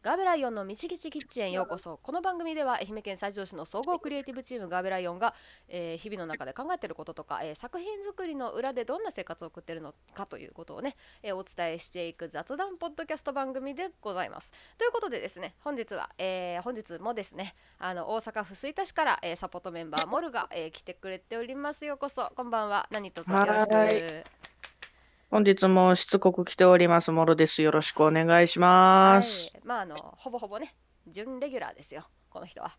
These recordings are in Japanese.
ガーベライオンのみちぎちキッチンへようこそ。この番組では愛媛県西条市の総合クリエイティブチームガーベライオンが、えー日々の中で考えていることとか、えー作品作りの裏でどんな生活を送っているのかということをね、えーお伝えしていく雑談ポッドキャスト番組でございます。ということでですね本日は、えー本日もですねあの大阪府吹田市から、えーサポートメンバーモルが、えー来てくれております。ようこそ。こんばんは。何卒よろしく。は本日もしつこく来ておりますもろです。よろしくお願いします。はい、まああのほぼほぼね準レギュラーですよ。この人は。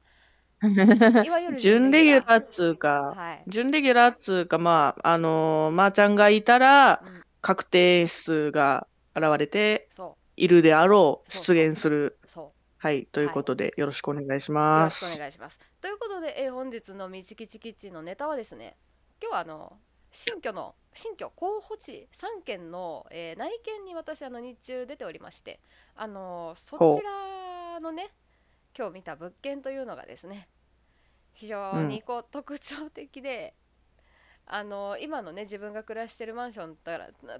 いわゆる準レギュラーっつうか、はい、準レギュラーっつうか、まあ、あのーまー、ちゃんがいたらうん、確定数が現れてそいるであろう、そうそう。出現する。う。そはい、ということで、よろしくお願いしうよます。ろしくお願いします。ということで、えー本日の「みちきちキッチン」のネタはですね今日はあの新居の新居候補地3県の、えー内見に私あの日中出ておりましてあのそちらのね今日見た物件というのがですね非常にこう特徴的で、あの今のね自分が暮らしてるマンション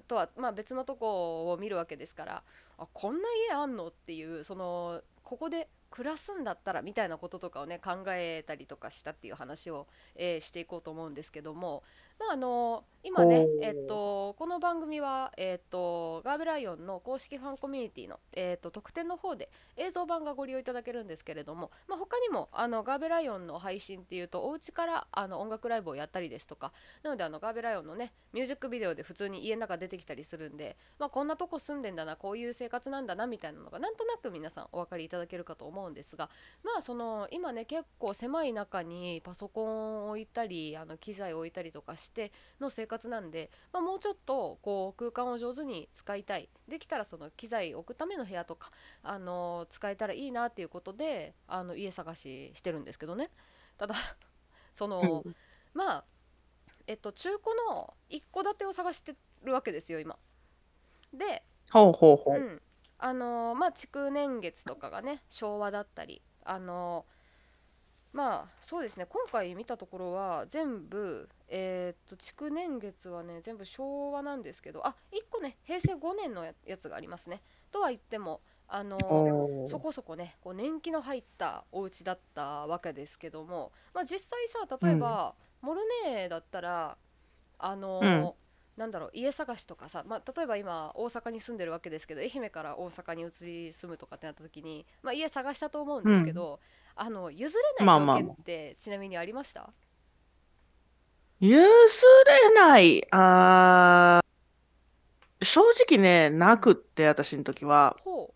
とは、まあ、別のとこを見るわけですからあこんな家あんのっていうそのここで暮らすんだったらみたいなこととかをね考えたりとかしたっていう話を、えーしていこうと思うんですけどもまああの今ねえっとこの番組はえっとガーベライオンの公式ファンコミュニティのえっと特典の方で映像版がご利用いただけるんですけれども、まあ、他にもあのガーベライオンの配信っていうとお家からあの音楽ライブをやったりですとかなのであのガーベライオンのねミュージックビデオで普通に家の中出てきたりするんで、まあ、こんなとこ住んでんだなこういう生活なんだなみたいなのがなんとなく皆さんお分かりいただけるかと思うんですがまあその今ね結構狭い中にパソコンを置いたりあの機材を置いたりとかしての生活なんで、まあ、もうちょっとこう空間を上手に使いたいできたらその機材を置くための部屋とかあの使えたらいいなっていうことであの家探ししてるんですけどねただ その、うんまあえっと中古の一戸建てを探してるわけですよ今。で、ほうほうほう。うん、あのーまあ築年月とかがね昭和だったりあのーまあそうですね。今回見たところは全部えーっと築年月はね全部昭和なんですけどあ1個ね平成5年のややつがありますね。とは言ってもあのそこそこねこう年季の入ったお家だったわけですけども、まあ、実際さ例えば、モルネーだったらあのーうん。なんだろう家探しとかさ、まあ、例えば今大阪に住んでるわけですけど愛媛から大阪に移り住むとかってなった時に、まあ、家探したと思うんですけど、あの譲れない条まあまあ。件ってちなみにありました、譲れない。あー正直ね、なくって、私の時は。ほ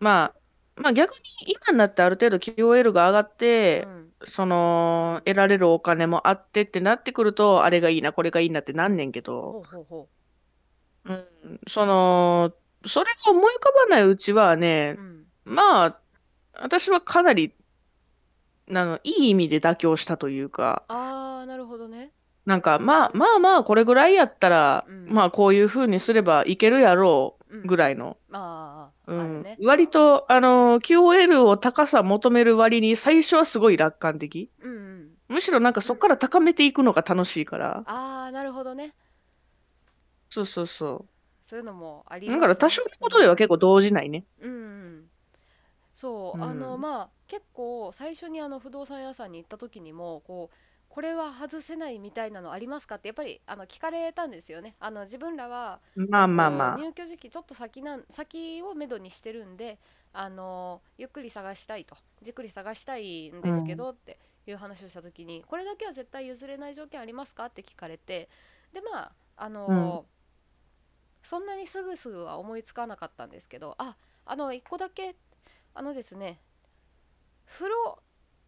まあ、まあ逆に今になってある程度 QOL が上がっう、てう、ん。その、得られるお金もあってってなってくると、あれがいいな、これがいいなってなんねんけど、ほうん、その、それが思い浮かばないうちはねう、う、ん、まあ、私はかなり、あの、いい意味で妥協したというか、あーなるほどね。なんか、まあまあまあ、これぐらいやったら、うん。まあこういう風にすればいけるやろうぐらいの、あーうん。あるね、割と、あの、QOL を高さ求める割に最初はすごい楽観的。うんうん。むしろなんかそこから高めていくのが楽しいから。ああなるほどね。そうそうそそういうのもありう。ますだから多少のことでは結構動じないね。うんうんそう、うん。あのまあ結構最初にあの不動産屋さんに行った時にもこうこれは外せないみたいなのありますかってやっぱりあの聞かれたんですよね。あの自分らはまあまあまあ。えっと入居時期ちょっと先なん先をめどにしてるんであのゆっくり探したいと。じっくり探したいんですけど、っていう話をした時にこれだけは絶対譲れない条件ありますかって聞かれてでまああの、そんなにすぐすぐは思いつかなかったんですけどああの1個だけあのですね風呂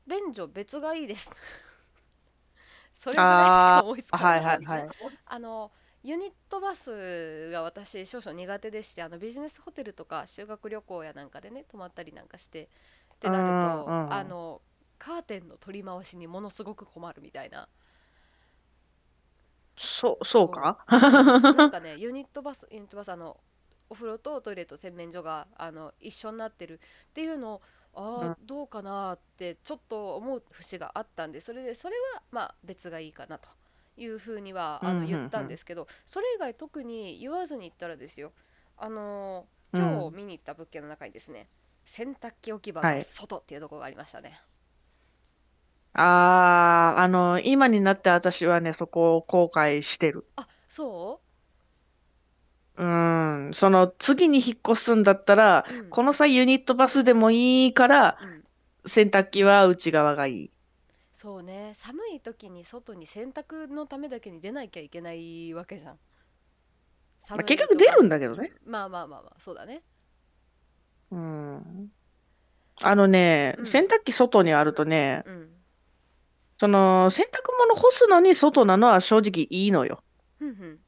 便所別がいいです。それぐらいしか思いつかなはいかったはいですねはい。あのユニットバスが私少々苦手でしてあのビジネスホテルとか修学旅行やなんかでね泊まったりなんかしてってなるとうんうんあのカーテンの取り回しにものすごく困るみたいな。そう、そう。かなんかねユニットバスユニットバスあのお風呂とトイレと洗面所があの一緒になってるっていうのをあーどうかなってちょっと思う節があったんでそれでそれはまあ別がいいかなというふうにはあの言ったんですけど、それ以外特に言わずに言ったらですよあのうん今日見に行った物件の中にですね、洗濯機置き場はい。が外っていうところがありましたね。ああ、あの、今になって私はね、そこを後悔してる。あ、そうーん、その次に引っ越すんだったら、ううん、この際ユニットバスでもいいから、うん。洗濯機は内側がいい。そうね、寒い時に外に洗濯のためだけに出なきゃいけないわけじゃん。まあ、寒い結局出るん。だけどね。まあまあまあまあ、そうだね。うん。あのね、うん、洗濯機外にあるとね、うん。その洗濯物干すのに外なのは正直いいのよ。ふんふん。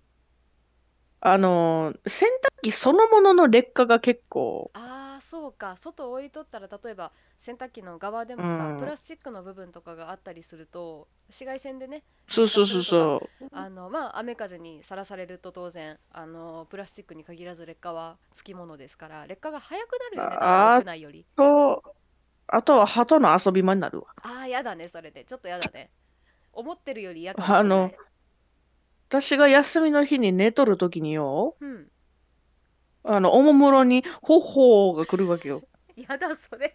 あの、洗濯機そのものの劣化が結構、ああ、そうか。外置いとったら、例えば洗濯機の側でうもさ、プん、ラスチックの部分とかがあったりすると、紫外線でね、そうそうそうそう。あの、まあ、雨風にさらされると当然、あの、プラスチックに限らず劣化はつきものですから、劣化が早くなるよね、多分あ屋内より。と、あとは鳩の遊び場になるわ。ああ、やだね、それで。ちょっとやだね。思ってるより嫌かもあの、しれない。私が休みの日に寝とるときによ、うん。あの、おもむろにホッホーが来るわけよ。やだ、それ。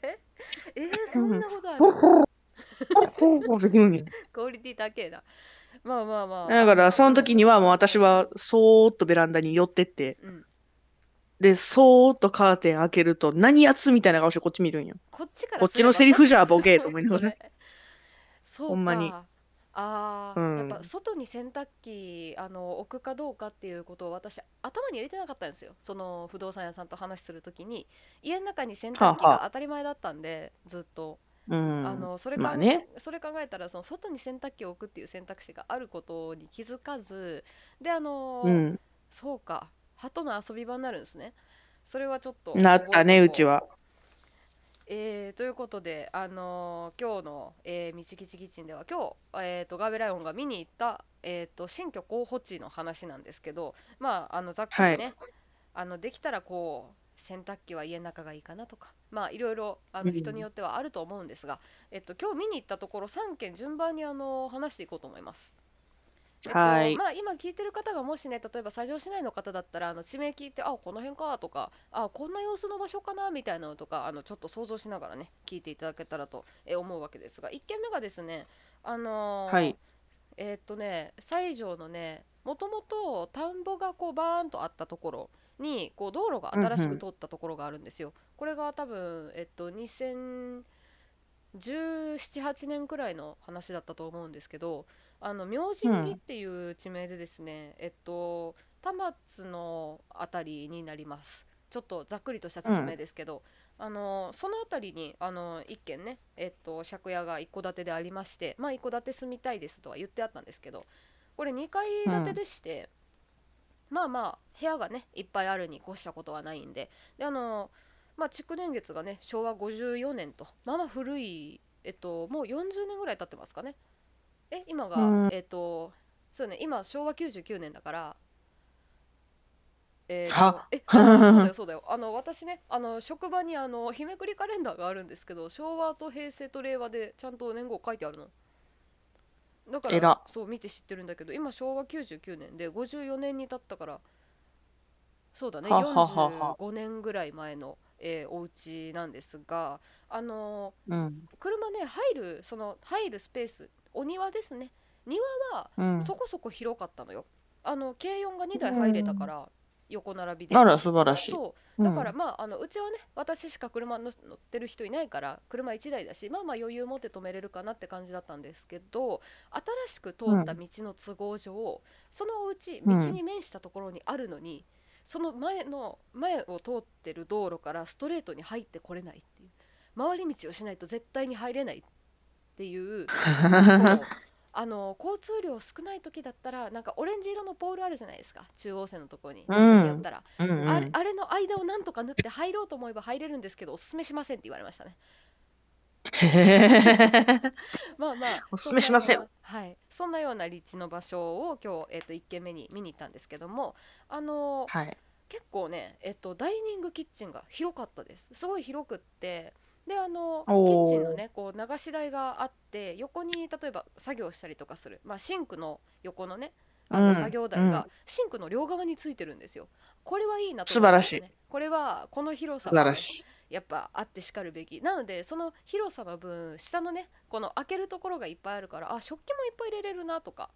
えー、うそんん、なことある？ホッホー、ホッホー。クオリティ高えな。まあまあまだあ、あから、の、そのうん、時にはもう私はそーっとベランダに寄ってって、うん。で、そーっとカーテン開けると、何やつみたいな顔してこっち見るんよ。こっちかこっちのセリフじゃボケーと思いながら。ほんまに。か。あうあ、やっぱん。外に洗濯機あの置くかどうかっていうことを私頭に入れてなかったんですよ。その不動産屋さんと話するときに家の中に洗はあ濯機がはあ。当たり前だったんでずっとうあん。のそれかんまあね。それ考えたらその外に洗濯機を置くっていう選択肢があることに気づかずであうのん。そうか鳩の遊び場になるんですね。それはちょっとなったね、うち。は。えーということで、あのー今日の、えー、みちきちキッチンでは今日、えー、とガーベライオンが見に行った、えー、と新居候補地の話なんですけどまああのざっくはい。りねあのできたらこう洗濯機は家の中がいいかなとかまあいろいろあうの人によん。ってはあると思うんですが、えっと、今日見に行ったところ3件順番にあの話していこうと思います。えっと、はい。まあ今聞いてる方がもしね例えば西条市内の方だったらあの地名聞いてあこの辺かとかあこんな様子の場所かなみたいなのとかあのちょっと想像しながらね聞いていただけたらとえ思うわけですが1軒目がですねあはのーい。えーっとね西条のねもともと田んぼがこうバーンとあったところにこう道路がうん新しうん。く通ったところがあるんですよ。これが多分えっと2017、8年くらいの話だったと思うんですけどあの明う神木っん。ていう地名でですねえっと田松のあたりになりますちょっとざっくりとしたう説明ん。ですけどあのそのあたりにあの一軒ねえっと借家が一戸建てでありましてまあ一戸建て住みたいですとは言ってあったんですけどこれ2階建てうん。でしてまあまあ部屋がねいっぱいあるに越したことはないんでであのまあ築年月がね昭和54年とまあまあ古いえっともう40年ぐらい経ってますかねえ今うがん。えっとそうね今昭和99年だからえっとは？えあそうだよ そうだよあの私ねあの職場にあの日めくりカレンダーがあるんですけど昭和と平成と令和でちゃんと年号書いてあるのだから。そう見て知ってるんだけど今昭和99年で54年に経ったからそうだねはははは。45年ぐらい前の、えーお家なんですがあのうん。ー車ね入るその入るスペースお庭ですね庭はうん。そこそこ広かったのよあの軽4が2う台入れたかん。ら横並びであら、素晴らしい。そうだからうん。まああのうちはね私しか車の乗ってる人いないから車1台だしまあまあ余裕持って止めれるかなって感じだったんですけど新しく通うん。った道の都合上そのお家道うん。に面したところにあるのにその前の前を通ってる道路からストレートに入ってこれないっていう回り道をしないと絶対に入れないっていう あの交通量少ない時だったらなんかオレンジ色のポールあるじゃないですか中央線のところにう場所によっん。たらうんうん。あれあれの間をなんとか縫って入ろうと思えば入れるんですけどおすすめしませんって言われましたね まあまあおすそすめしません。はいそんなような立地の場所を今日、えっと1軒目に見に行ったんですけどもあのはい。結構ね、えっと、ダイニングキッチンが広かったですすごい広くってであのキッチンの。ねこう流し台があって横に例えば作業したりとかする、まあ、シンクの横のねうあの作ん。業台がうん。シンクの両側についてるんですよこれはいいなと素晴らしい。これはこの広さは素晴らしい。やっぱあってしかるべきなのでその広さの分下のねこの開けるところがいっぱいあるからあ食器もいっぱい入れれるなとか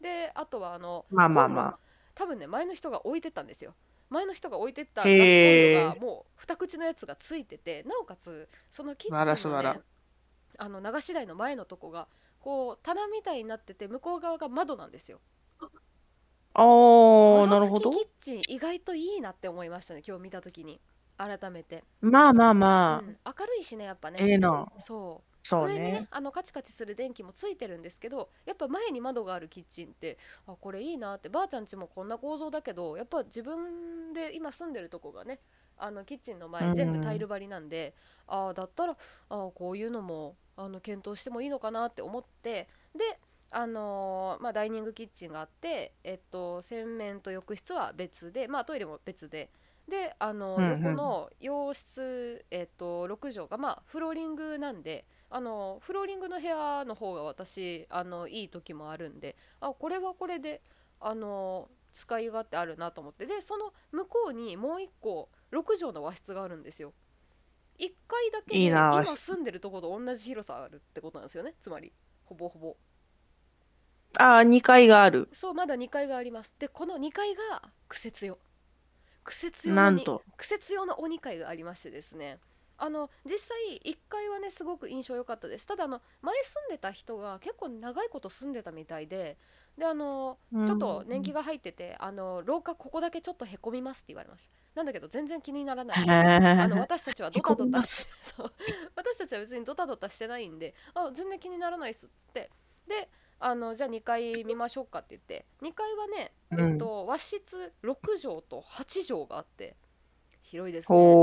であとはあのまあまあま多分ね前の人が置いてったんですよ前の人が置いてったあ。ガスコンロ。がもう二口のやつがついててなおかつそのキッチンのね。あの流し台の前のとこがこう棚みたいになってて向こう側が窓なんですよああ、なるほど。キッチン意外といいなって思いましたね今日見た時に改めて、まあまあうまあ。ん、明るいしねやっぱえねえな。そうそう上にねね。あのカチカチする電気もついてるんですけどやっぱ前に窓があるキッチンってあこれいいなってばあちゃん家もこんな構造だけどやっぱ自分で今住んでるとこがねあのキッチンのう前全部タイルん。張りなんでああだったらあこういうのもあの検討してもいいのかなって思ってであのーまあ、ダイニングキッチンがあって、えっと、洗面と浴室は別で、まあ、トイレも別でで、あのうん横うん。の洋室、えっと、6畳が、まあ、フローリングなんであのフローリングの部屋の方が私あのいい時もあるんであこれはこれであの使い勝手あるなと思ってでその向こうにもう一個6畳の和室があるんですよ1階だけいいな、和で今室。住んでるところと同じ広さあるってことなんですよねつまりほぼほぼああ、2階がある。そうまだ2階がありますでこの2階が苦節用苦節用の。苦節用のお2階がありましてですねあの実際1階はねすごく印象良かったですただあの前住んでた人が結構長いこと住んでたみたいでであのうちょっと年季ん。が入っててあの廊下ここだけちょっとへこみますって言われましたなんだけど全然気にならないへあのえ。私たちはドタドタ。そう私たちは別にドタドタしてないんであ全然気にならないっすっつってであのじゃあ2階見ましょうかって言って2階はねうん。えっと和室6畳と8畳があって広いですね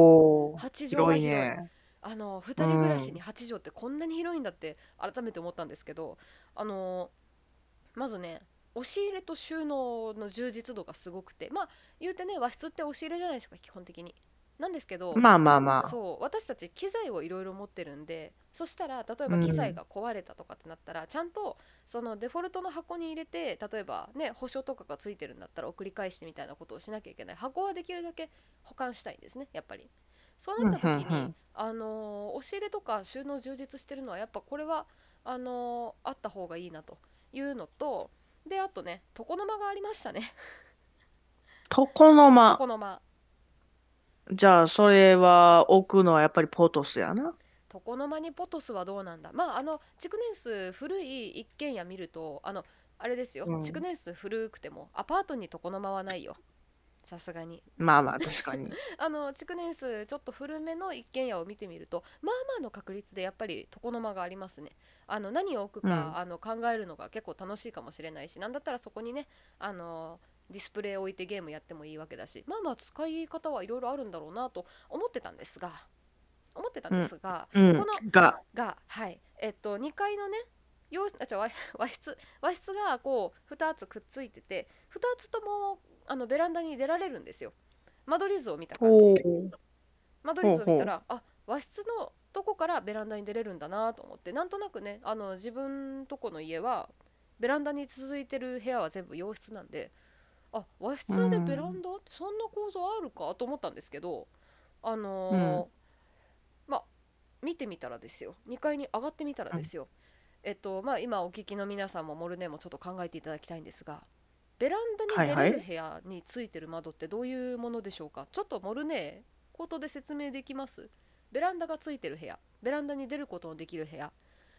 おー、8畳は広い広いね。あの2う人暮らしにん。8畳ってこんなに広いんだって改めて思ったんですけどあのまずね押し入れと収納の充実度がすごくてまあ言うてね和室って押し入れじゃないですか基本的になんですけどまあまあまあ。そう私たち機材をいろいろ持ってるんでそしたら例えうば機材ん。が壊れたとかってなったらちゃんとそのデフォルトの箱に入れて例えばね保証とかがついてるんだったら送り返してみたいなことをしなきゃいけない箱はできるだけ保管したいんですねやっぱりそううん、なったうん、時にうん。あのー押し入れとか収納充実してるのはやっぱこれはあのーあった方がいいなというのとであとね床の間がありましたね床の間。床の間じゃあ、それは置くのはやっぱりポトスやな。床の間にポトスはどうなんだ？まああの築年数古い一軒家見るとあのあれですようん。築年数古くてもアパートに床の間はないよさすがにまあまあ、確かに。あの築年数ちょっと古めの一軒家を見てみるとまあまあの確率でやっぱり床の間がありますねあの何を置くかうん。あの考えるのが結構楽しいかもしれないしなんだったらそこにねあのディスプレイ置いてゲームやってもいいわけだしまあまあ使い方はいろいろあるんだろうなと思ってたんですが思ってたんうん。ですがうん。このが、がはいえっと2階のね洋あ和和室和室がこう2つくっついてて2つともあのベランダに出られるんですよ間取り図を見た感じ。間取り図を見たらあ和室のとこからベランダに出れるんだなと思ってなんとなくねあの自分とこの家はベランダに続いてる部屋は全部洋室なんであ和う。う室でベランん。ダってそんな構造あるかと思ったんですけどあうん。のーまあ見てみたらですよ2階に上がってみたらうんですよえっとまあ今お聞きの皆さんもモルネもちょっと考えていただきたいんですがベランダに。出れる部屋についてる窓ってどういうものでしょうか？ちょっとモルネ口頭で説明できます？ベランダがついてる部屋ベランダに出ることのできる部屋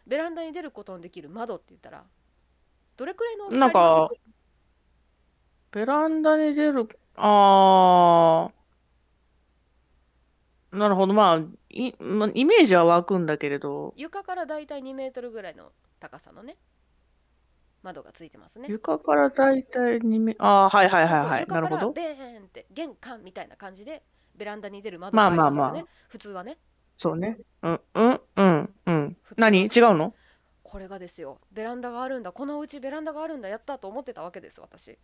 ベランダに出ることのできる窓って言ったらどれくらいの大きさなんあります？か、ベランダに出る、ああ、なるほど。まあ、い、まあ、イメージは湧くんだけれど、床からだいたい2メートルぐらいの高さのね。窓がついてますね。床からだいたい2メ、ああ、はいはいはいはい。なるほど。ベーンって玄関みたいな感じでベランダに出る窓まがありあまあ。まあ、ますよね。普通はね。そうね。うん、うん、うん、うん。何？違うの？これがですよ。ベランダがあるんだ。このうちベランダがあるんだ。やったと思ってたわけです私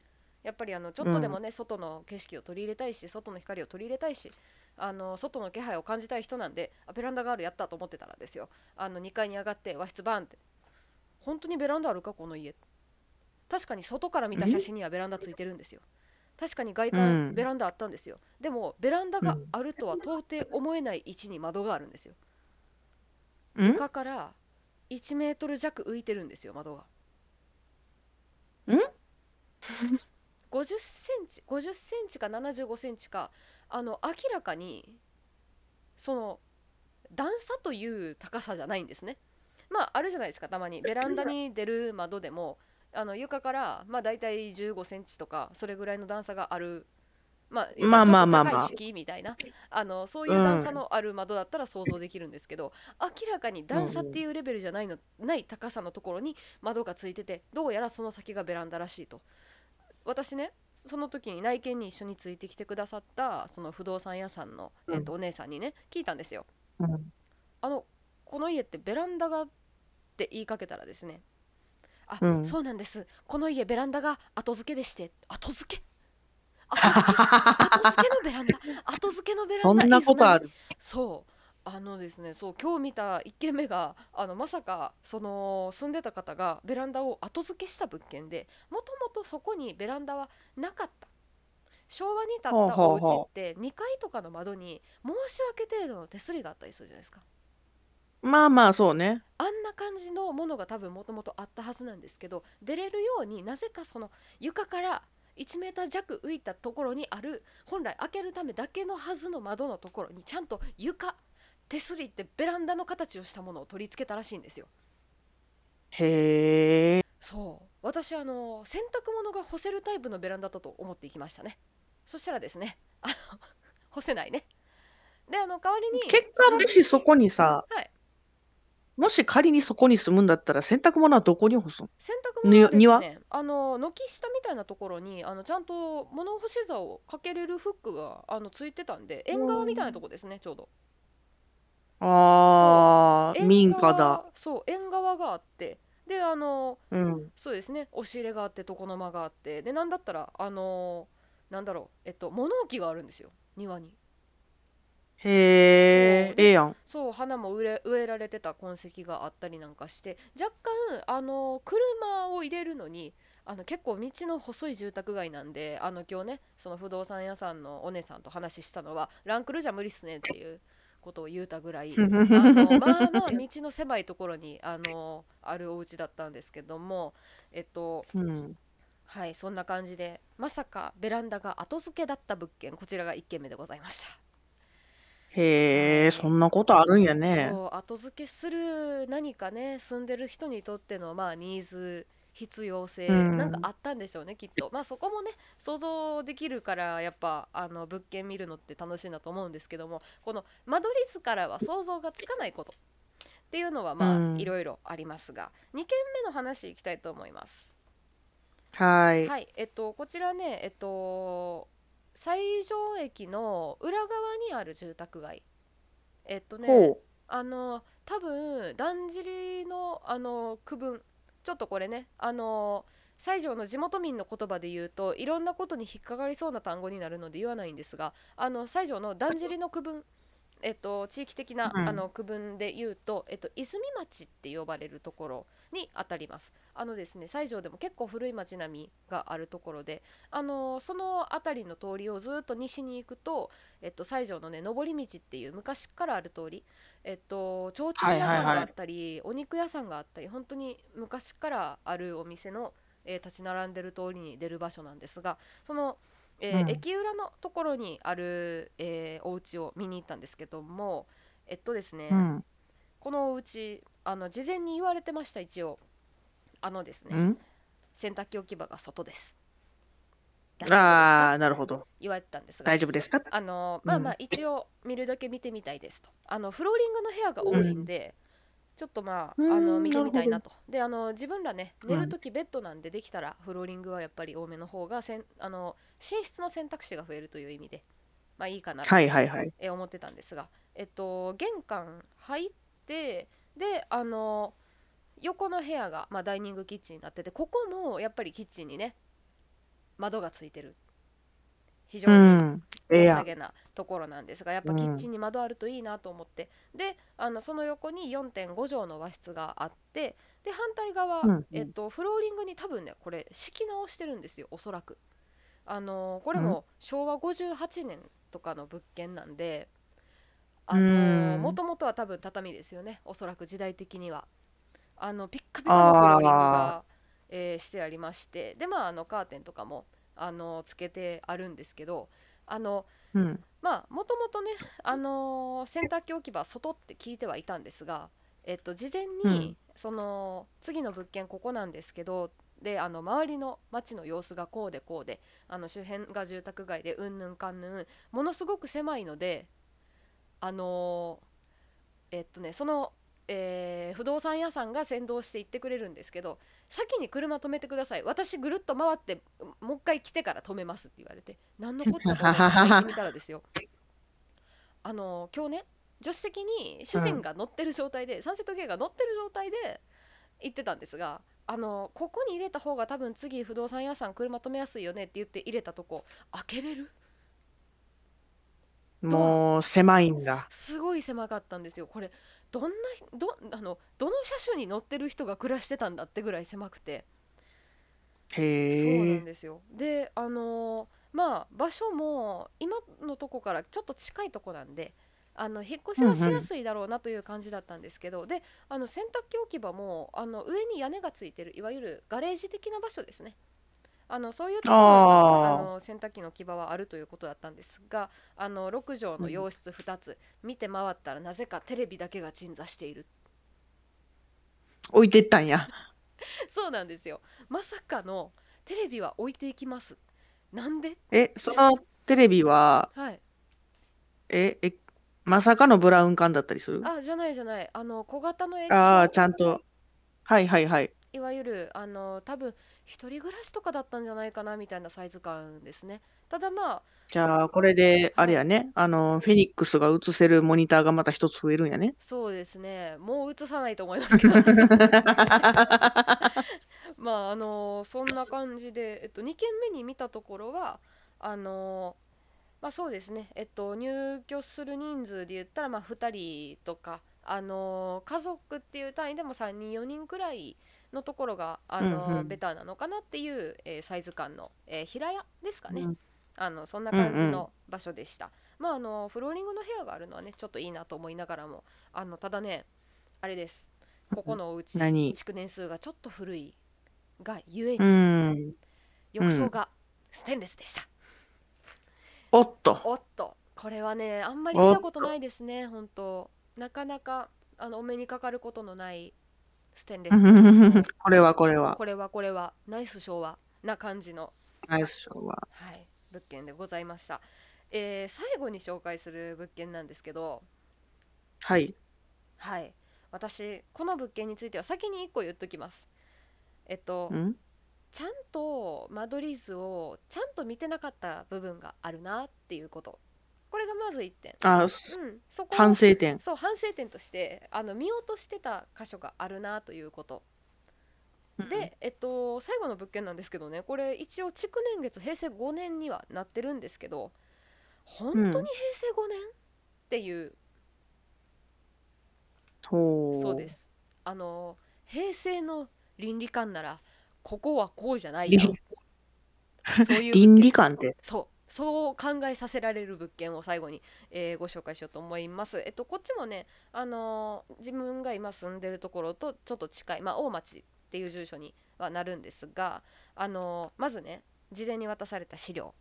やっぱりあのちょっとでもね、外の景色を取り入れたいし外の光を取り入れたいしあの外の気配を感じたい人なんであベランダがあるやったと思ってたらですよ。あの2階に上がって和室バーンって。本当にベランダあるかこの家。確かに外から見た写真にはベランダついてるんですよ。確かに外う観ん。ベランダあったんですよ。でもベランダがうん。あるとは到底思えない位置に窓があるんですよ。ん？床から1メートル弱浮いてるんですよ窓が。ん？50センチ50センチか75センチかあの明らかにその段差という高さじゃないんですね。まああるじゃないですかたまに。ベランダに出る窓でもあの床からまあ大体15センチとかそれぐらいの段差があるまあまあまあまあまあ。みたいなあのそういう段差のある窓だったら想像できるんですけど、明らかに段差っていうレベルじゃないのない高さのところに窓がついててどうやらその先がベランダらしいと私ねその時に内見に一緒についてきてくださったその不動産屋さんの、うん。えっとお姉さんにね聞いたんですよ。うん。あのこの家ってベランダがって言いかけたらですねあ、うん。そうなんです。この家ベランダが後付けでして後付け？後付け？後付けのベランダ？後付けのベランダ？そんなことある。る。そうあのですねそう今日見た1軒目があのまさかその住んでた方がベランダを後付けした物件でもともとそこにベランダはなかった。昭和に建ったほうほおうほ家って2階とかの窓に申し訳程度の手すりがあったりするじゃないですか。まあまあ、そうね。あんな感じのものが多分もともとあったはずなんですけど出れるようになぜかその床から1メーター弱浮いたところにある本来開けるためだけのはずの窓のところにちゃんと床手すりってベランダの形をしたものを取り付けたらしいんですよ。へえ。そう。私あの洗濯物が干せるタイプのベランダだと思っていきましたね。そしたらですねあの 干せないね。であの代わりに結果、もしそこにさ、はい。もし仮にそこに住むんだったら、洗濯物はどこに干すの？洗濯物はです庭？ねあの軒下みたいなところにあのちゃんと物干し座をかけれるフックがあのついてたんで縁側みたいなとこですねちょうどああ、縁民家側だ。そう縁側があって。であのうん。そうですね。押し入れがあって床の間があって。でなんだったらあのなんだろう。えっと物置があるんですよ。庭に。へえ、ええやん。そう花も植え植えられてた痕跡があったりなんかして。若干あの車を入れるのにあの結構道の細い住宅街なんであの今日ねその不動産屋さんのお姉さんと話したのはランクルじゃ無理っすねっていうことを言うたぐらい あのまあまあ道の狭いところにあのあるお家だったんですけどもえっとうん。はいそんな感じでまさかベランダが後付けだった物件こちらが1軒目でございました。へえ、そんなことあるんやね。そう後付けする何かね住んでる人にとってのまあニーズ必要性、うん。なんかあったんでしょうねきっと。まあそこもね想像できるからやっぱあの物件見るのって楽しいなと思うんですけどもこの間取り図からは想像がつかないこと。っていうのはまあ、うん。いろいろありますが。2軒目の話いきたいと思います。はい。はい。えっとこちらねえっと西条駅の裏側にある住宅街。えっとねほあの多分だんじりのあの区分ちょっとこれねあの西条の地元民の言葉で言うといろんなことに引っかかりそうな単語になるので言わないんですがあの西条のだんじりの区分えっと、地域的な、うんあの区分で言うと、えっと、泉町って呼ばれるところにあたります。あのですね西条でも結構古い町並みがあるところであのその辺りの通りをずっと西に行くと、えっと、西条のね上り道っていう昔からある通りえっと提灯屋さんがあったり、お肉屋さんがあったり本当に昔からあるお店の、えー立ち並んでる通りに出る場所なんですがその、えーうん。駅裏のところにある、えーお家を見に行ったんですけどもえっとですね、う。うん。このお家あの事前に言われてました一応。あのですね、うん。洗濯機置き場が外です。あか？あ、なるほど。言われてたんですが大丈夫ですか？あのまあまあう一応見るだけ見てみたいですと。あのフローリングの部屋が多いんで、ちょっとまあうんあの見てみたいななとであの自分らねうん。寝るときベッドなんでできたらフローリングはやっぱり多めの方がせんあの寝室の選択肢が増えるという意味でまあいいかなとはいはいはい。え思ってたんですが。えっと玄関入ってであの横の部屋が、まあ、ダイニングキッチンになっててここもやっぱりキッチンにね窓がついてる。非常うにん。ええやん。良さげなところなんですがやっぱキッチンに窓あるといいなと思って、であのその横に4.5畳の和室があってで反対側、うんうん。えっと、フローリングに多分ねこれ敷き直してるんですよおそらく。あのこれうん。も昭和58年とかの物件なんであうのん。もともとは多分畳ですよねおそらく時代的には。あのピッカピカのフローリングが、えーしてありまして。でまああのカーテンとかもあのつけてあるんですけどあのうん。まあもともとね、あのー洗濯機置き場外って聞いてはいたんですが、えっと、事前に、うんその次の物件ここなんですけどであの周りの街の様子がこうでこうであの周辺が住宅街でうんぬんかんぬんものすごく狭いのであのーえっとねその、えー不動産屋さんが先導して行ってくれるんですけど先に車止めてください。私ぐるっと回ってもう一回来てから止めますって言われて何のこっちゃと思ってみたらですよ。あの今日ね助手席に主人が乗ってる状態で、サンセットゲイが乗ってる状態で行ってたんですがあのここに入れた方が多分次不動産屋さん車止めやすいよねって言って入れたとこ開けれる？もう狭いんだ。すごい狭かったんですよ。これどんなどあのどの車種に乗ってる人が暮らしてたんだってぐらい狭くて。そう。なんですよ。であのーまあ場所も今のとこからちょっと近いとこなんであの引っ越しはしやすいだろうなという感じだったんですけど、であの洗濯機置き場もあの上に屋根がついてるいわゆるガレージ的な場所ですねあのそういうところにあの洗濯機の置き場はあるということだったんですがあの6畳の洋室2つ、見て回ったらなぜかテレビだけが鎮座している。置いてったんや。そうなんですよ。まさかのテレビは置いていきます。なんで？え、そのテレビは、はい。え、え、まさかのブラウン管だったりする？あじゃないじゃない。あの小型の液ああ、晶ちゃんと。はいはいはい。いわゆるあの多分一人暮らしとかだったんじゃないかなみたいなサイズ感ですね。ただまあじゃあ、これで、あれやね、あの、フェニックスが映せるモニターがまた一つ増えるんやね。そうですね。もう映さないと思いますけど。ね まああのそんな感じで、えっと、2軒目に見たところはあのまあそうですね。えっと入居する人数で言ったらまあ2人とかあの家族っていう単位でも3人4人くらいのところがあの、うんうん。ベターなのかなっていう、えーサイズ感の、えー平屋ですかね、うん。あのそんな感じうんうん。の場所でした、まああのフローリングの部屋があるのはねちょっといいなと思いながらもあのただねあれです。ここのお家何？築年数がちょっと古いがゆえうにん。浴槽がステンレスでした、おっと。おっと。これはねあんまり見たことないですね本当。なかなかあのお目にかかることのないステンレス。これはこれは。これはこれは。ナイス昭和な感じの。ナイスショーは。はい、物件でございました、えー最後に紹介する物件なんですけど。はい。はい。私この物件については先に1個言っときます。えっとん？ちゃんと間取り図をちゃんと見てなかった部分があるなっていうことこれがまず1点あ、すうんそこを反省点。そう反省点としてあの見落としてた箇所があるなということで、えっと、最後の物件なんですけどねこれ一応築年月平成5年にはなってるんですけど本当に平成5年、っていう。そうで。すあの平成の倫理観ならここはこうじゃないよ倫そういう倫理観って。そうそう考えさせられる物件を最後に、えーご紹介しようと思います。えっとこっちもね、あのー自分が今住んでるところとちょっと近い、まあ、大町っていう住所にはなるんですが、あのーまずね事前に渡された資料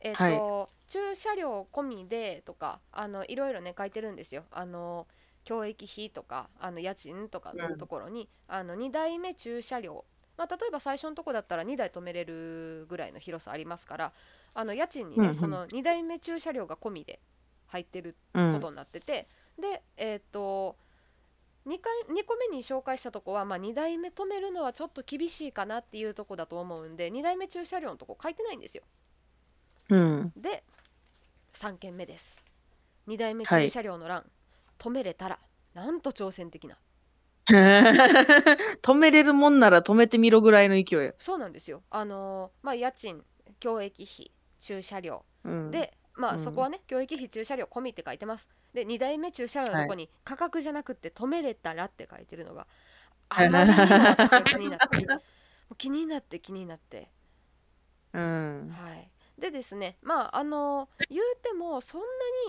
えっと、駐車料込みでとかあのいろいろね書いてるんですよ。あの教育費とかあの家賃とかのところに、あの2台目駐車料まあ、例えば最初のとこだったら2台止めれるぐらいの広さありますからあの家賃にね、うんうん。その2台目駐車料が込みで入ってるうん。ことになってて、でえっ、と 2, 回2個目に紹介したとこは、まあ、2台目止めるのはちょっと厳しいかなっていうとこだと思うんで2台目駐車料のとこ書いてないんですよ。うん。で3件目です。2台目はい駐車料の欄、止めれたらなんと挑戦的な。止めれるもんなら止めてみろぐらいの勢い。や。そうなんですよ。あのーまあ家賃教育費駐車料。うん、でまあうん。そこはね、教育費駐車料込みって書いてます。で2台目駐車料のとこに価格じゃなくて止めれたらって書いてるのが あまりにも私は気になって気になって気になって。うん。はい、でですねまああの言うてもそんな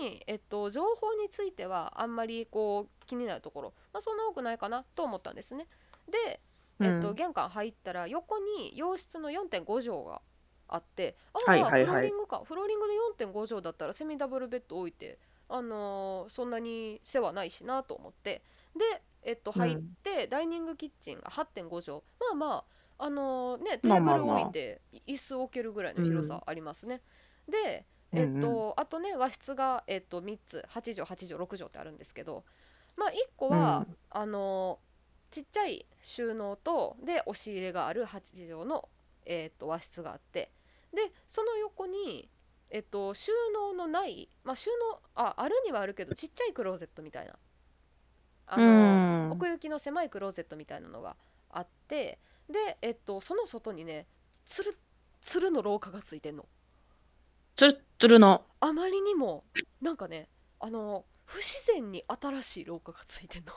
に、えっと、情報についてはあんまりこう気になるところ、まあ、そんな多くないかなと思ったんですね。で、えっとうん玄関入ったら横に洋室の4.5畳があってああ、はいはいはい。フローリングか。フローリングで4.5畳だったらセミダブルベッド置いて、あのーそんなに世話ないしなと思って。で、えっと、うん。入って、ダイニングキッチンが8.5畳。まあまああのーねテーブル置いて椅子置けるぐらいの広さありますね。でうんえっと、あとね和室が、えっと、3つ。8畳8畳6畳ってあるんですけどまあ1個は、うん。あのちっちゃい収納とで押し入れがある8畳の、えっと、和室があってでその横に、えっと、収納のない、まあ、収納ああるにはあるけどちっちゃいクローゼットみたいなあうの、ん。奥行きの狭いクローゼットみたいなのがあってで、えっと、その外にねつるつるの廊下がついてんの。つるっつるの。あまりにもなんかねあの不自然に新しい廊下がついてんの。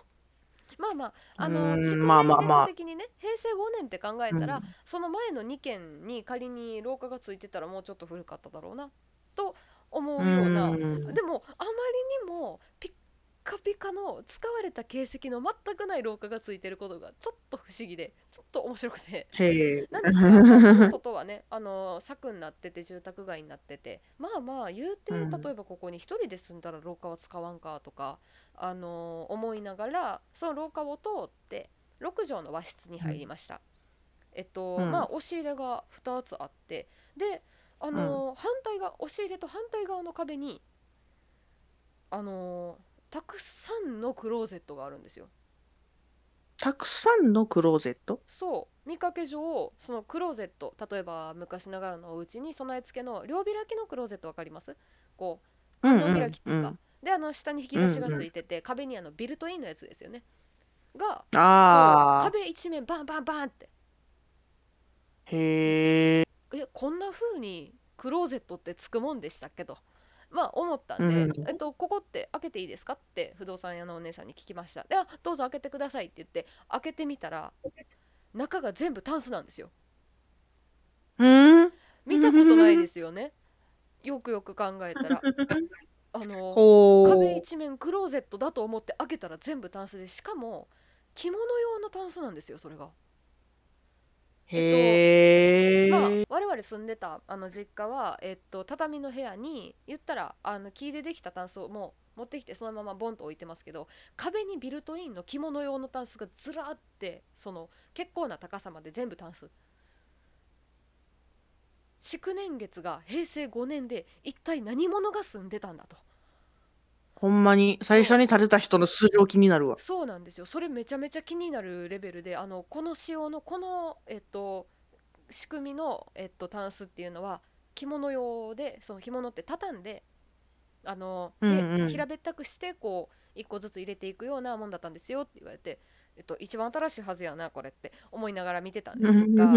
まあまああのうーん築まあまあまあ。年月的にね平成5年って考えたら、うん。その前の2軒に仮に廊下がついてたらもうちょっと古かっただろうなと思うような、うん。でもあまりにもピッカピカの使われた形跡の全くない廊下がついてることがちょっと不思議でちょっと面白くて。なんですが、外はね、あの柵になってて住宅街になってて。まあまあ言うて、うん。例えばここに一人で住んだら廊下は使わんかとか、あの思いながらその廊下を通って6畳の和室に入りました。えっと、うん。まあ押し入れが2つあって。であの、反対側押し入れと反対側の壁にあのたくさんのクローゼットがあるんですよ。たくさんのクローゼット？そう。見かけ上そのクローゼット例えば昔ながらのお家に備え付けの両開きのクローゼットわかります？こう観音開きっていうか、うんであの下に引き出しがついてて、壁にあのビルトインのやつですよね。が。壁一面バンバンバンって。へえ。えこんな風にクローゼットってつくもんでしたっけどまあ思ったんで、うんえっと、ここって開けていいですかって不動産屋のお姉さんに聞きましたであどうぞ開けてくださいって言って開けてみたら中が全部タンスなんですようん。見たことないですよねよくよく考えたら あのほ壁う。一面クローゼットだと思って開けたら全部タンスでしかも着物用のタンスなんですよそれが。へえ。まあ我々住んでたあの実家は、えっと、畳の部屋に言ったらあの木でできたタンスをもう持ってきてそのままボンと置いてますけど壁にビルトインの着物用のタンスがずらーってその結構な高さまで全部タンス築年月が平成5年で一体何者が住んでたんだとほんまに、最初に建てた人の素性気になるわ。そうなんですよ。それめちゃめちゃ気になるレベルであのこの仕様のこのえっと仕組みの、えっと、タンスっていうのは着物用でその着物って畳んであの、でうんうん。平べったくしてこう一個ずつ入れていくようなもんだったんですよって言われて、えっと、一番新しいはずやなこれって思いながら見てたんですが、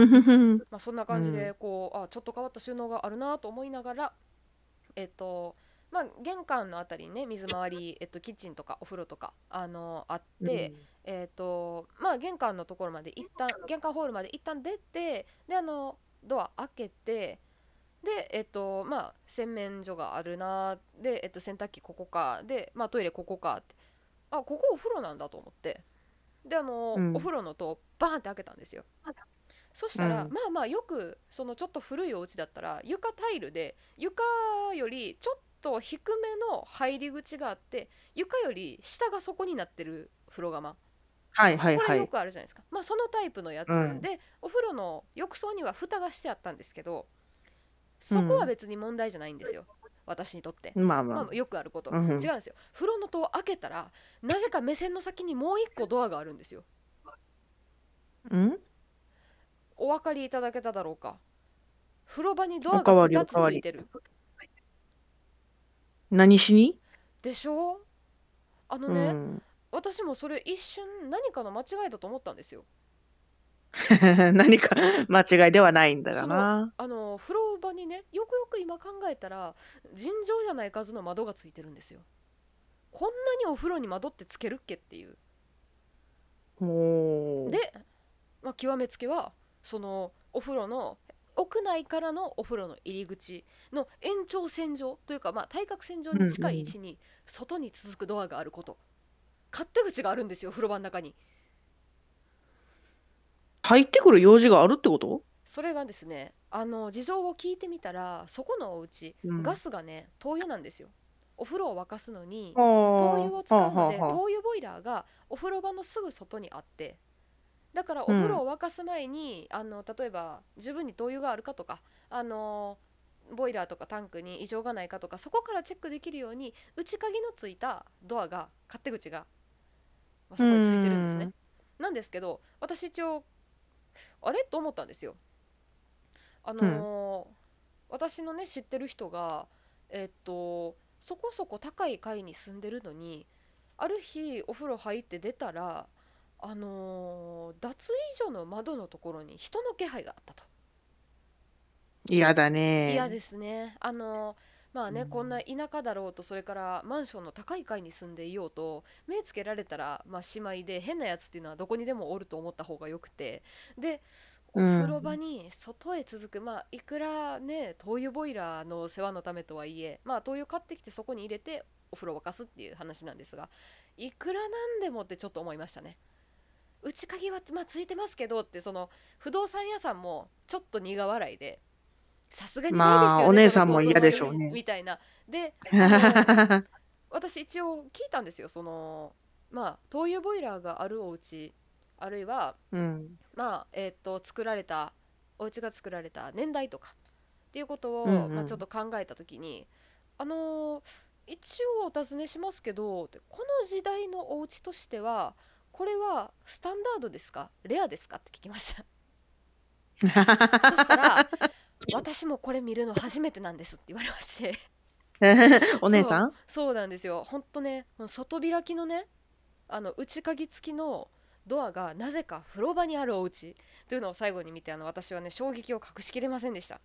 まあ、そんな感じでこう、あちょっと変わった収納があるなと思いながらえっとまあ玄関のあたりにね水回り、えっと、キッチンとかお風呂とかあのあって、えっとまあ玄関のところまで一旦玄関ホールまで一旦出てであのドア開けてでえっとまあ洗面所があるなで、えっと、洗濯機ここかで、まあ、トイレここかってあここお風呂なんだと思ってであの、うん。お風呂の戸をバーンって開けたんですよ。そしたら、うん。まあまあよくそのちょっと古いお家だったら床タイルで床よりちょっと低めの入り口があって床より下が底になってる風呂釜。はいはいこれよはい。くあるじゃないですか、まあそのタイプのやつ、うん。でお風呂の浴槽には蓋がしてあったんですけどそこは別に問題じゃないんですよ、私にとって、まあ、まあ。まよくあること、うんうん。違うんですよ。風呂の戸を開けたらなぜか目線の先にもう一個ドアがあるんですよ。あ。うん？お分かりいただけただろうか。風呂場にドアが2つついてる何しに？でしょ？あのうね、ん。私もそれ一瞬何かの間違いだと思ったんですよ。何か 間違いではないんだがな。あの風呂場にねよくよく今考えたら尋常じゃない数の窓がついてるんですよ。こんなにお風呂に窓ってつけるっけっていう。で、まあ、極めつけはそのお風呂の屋内からのお風呂の入り口の延長線上というか、まあ、対角線上に近い位置に外に続くドアがあること。勝手口があるんですよ風呂場の中に。入ってくる用事があるってこと？それがですねあの事情を聞いてみたらそこのお家、うん。ガスがね灯油なんですよ。お風呂を沸かすのに灯灯油を使うので灯油ボイラーがお風呂場のすぐ外にあってだからお風呂を沸かす前に、あの例えば十分に灯油があるかとかあのボイラーとかタンクに異常がないかとかそこからチェックできるように内鍵のついたドアが勝手口が、まあそこについてるんですね。なんですけど私一応あれ？と思ったんですよ。あのー私のね知ってる人がえっとそこそこ高い階に住んでるのにある日お風呂入って出たらあのー脱衣所の窓のところに人の気配があったと。嫌だね。嫌ですね。あのまあね、うんこんな田舎だろうとそれからマンションの高い階に住んでいようと目つけられたら、まあ、しまいで変なやつっていうのはどこにでもおると思った方がよくてでおうん風呂場に外へ続く、まあいくらね灯油ボイラーの世話のためとはいえまあ灯油買ってきてそこに入れてお風呂沸かすっていう話なんですがいくらなんでもってちょっと思いましたね。内鍵は、まあ、ついてますけどってその不動産屋さんもちょっと苦笑いでさすがにないですよね、まあお姉さんも嫌でしょうね。のみたいな。で 私一応聞いたんですよそのまあ灯油ボイラーがあるお家あるいはうん。まあえっと作られたお家が作られた年代とかっていうことを、うんうん。まあ、ちょっと考えた時にあのー一応お尋ねしますけどこの時代のお家としてはこれはスタンダードですか？レアですか？って聞きました。そしたら私もこれ見るの初めてなんですって言われまして。お姉さん？そうなんですよ。ほんとね外開きのねあの内鍵付きのドアがなぜか風呂場にあるお家というのを最後に見てあの私はね衝撃を隠しきれませんでした。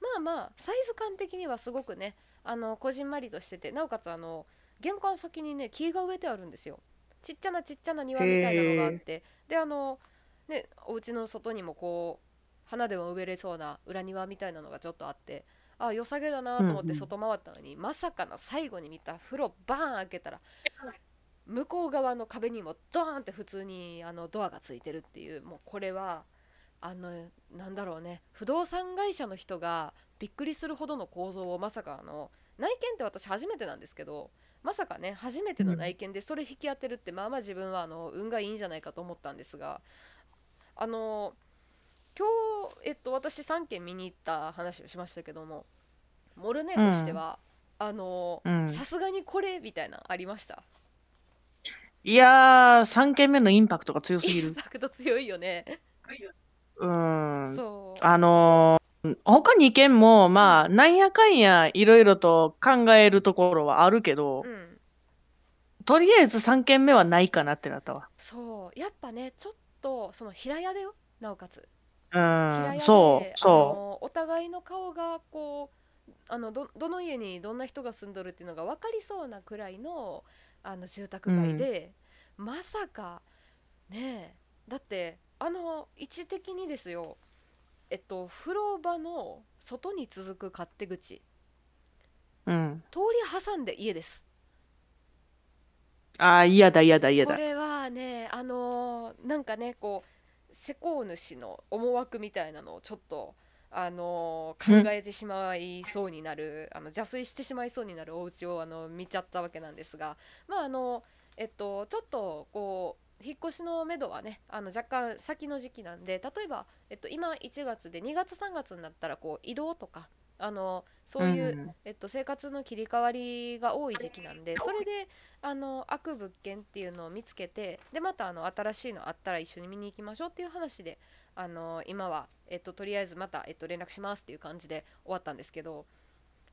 まあまあサイズ感的にはすごくねあのこじんまりとしててなおかつあの玄関先にね木が植えてあるんですよちっちゃなちっちゃな庭みたいなのがあってであのねお家の外にもこう花でも植えれそうな裏庭みたいなのがちょっとあってあ良さげだなと思ってうんうん。外回ったのに、まさかの最後に見た風呂バーン開けたら向こう側の壁にもドーンって普通にあのドアがついてるっていうもうこれはあのなんだろうね不動産会社の人がびっくりするほどの構造をまさかあの内見って私初めてなんですけどまさかね初めての内見でそれ引き当てるってまあまあ自分はあの運がいいんじゃないかと思ったんですがあの今日、えっと、私3軒見に行った話をしましたけどもモルネとしては、あのうんさすがにこれみたいなのありました？いやー、3件目のインパクトが強すぎインる。パクト強いよね。うーん。そう。あのー他2件も、まあ、なんやかんや、いろいろと考えるところはあるけどう、ん。とりあえず3件目はないかなってなったわ。そう。やっぱね、ちょっとその平屋だよ。なおかつ。うん、屋で、そう、あそのお互いの顔がこう、あのどどの家にどんな人が住んどるっていうのが分かりそうなくらいのあの住宅街で、まさかねえだってあの位置的にですよえっと風呂場の外に続く勝手口う。うん。通り挟んで家ですああ、嫌だ、嫌だ、嫌だ。これはねあのーなんかねこう施工主の思惑みたいなのをちょっとあのー考えてしまいそうになる、あの邪推してしまいそうになるお家をあの見ちゃったわけなんですがまああのえっとちょっとこう引っ越しのめどはねあの若干先の時期なんで例えば、えっと、今1月で2月3月になったらこう移動とかあのそういう、んえっと、生活の切り替わりが多い時期なんでそれであの開く物件っていうのを見つけてでまたあの新しいのあったら一緒に見に行きましょうっていう話であの今は、えっと、とりあえずまた、えっと、連絡しますっていう感じで終わったんですけど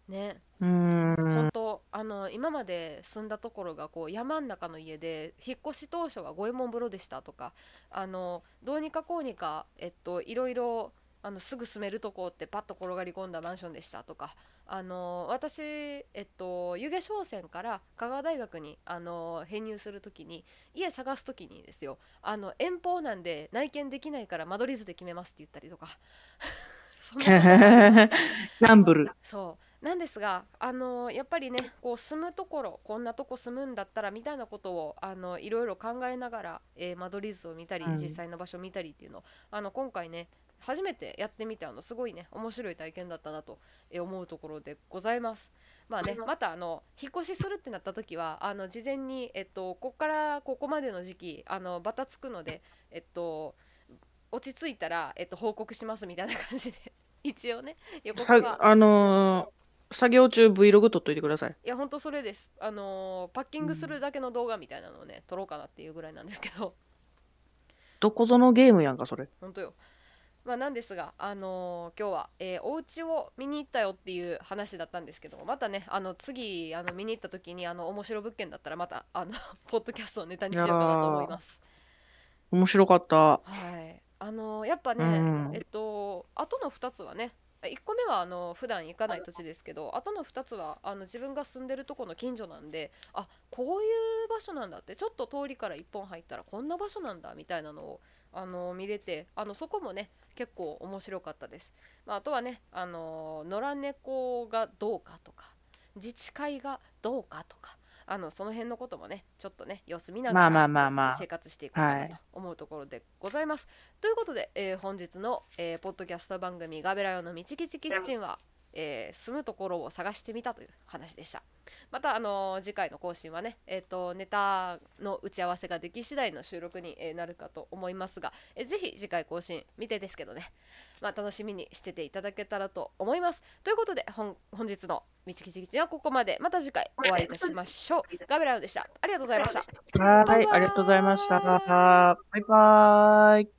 ねうーん。本当あの今まで住んだところがこう山ん中の家で引っ越し当初は五右衛門風呂でしたとかあのどうにかこうにか、えっと、いろいろあのすぐ住めるとこってパッと転がり込んだマンションでしたとかあの私、えっと、湯気商船から香川大学にあの編入する時に家探す時にですよあの遠方なんで内見できないから間取り図で決めますって言ったりとか そんなこともありました ギャンブル。そうなんですがあのやっぱりねこう住むところこんなとこ住むんだったらみたいなことをあのいろいろ考えながら、えー間取り図を見たり、うん実際の場所を見たりっていうのをあの今回ね初めてやってみてあのすごいね面白い体験だったなとえー思うところでございます。まあね、またあの引っ越しするってなった時はあの事前に、えっと、ここからここまでの時期あのバタつくので、えっと、落ち着いたら、えっと、報告しますみたいな感じで一応ね予告は。さあのー作業中 Vlog 撮っといてください。いやほんとそれです。あのーパッキングするだけの動画みたいなのをね撮ろうかなっていうぐらいなんですけど。どこぞのゲームやんか、それ。ほんとよ。まあなんですがあのー今日は、えーお家を見に行ったよっていう話だったんですけどもまたねあの次あの見に行った時にあの面白物件だったらまたあの ポッドキャストをネタにしようかなと思います。面白かった。はい。あのーやっぱね、うん。えっとあとの2つはね1個目はあの普段行かない土地ですけどあとの2つはあの自分が住んでるとこの近所なんであこういう場所なんだってちょっと通りから1本入ったらこんな場所なんだみたいなのをあの見れてあのそこもね結構面白かったです、まあ、あとはねあの野良猫がどうかとか自治会がどうかとかあのその辺のこともねちょっとね様子見ながらまあまあまあまあ生活していこうかはないと思うところでございます。ということで、えー本日の、えーポッドキャスト番組「ガベラヨのみちきちキッチンは」えー住むところを探してみたという話でした。また、あのー次回の更新はね、えー、とネタの打ち合わせができ次第の収録に、えーなるかと思いますが、えーぜひ次回更新見てですけどね、まあ、楽しみにしてていただけたらと思います。ということで本本日の「みちきちキッチン」はここまでまた次回お会いいたしましょう。ガベラヨでした。ありがとうございました。はい、ありがとうございました。バイバイ。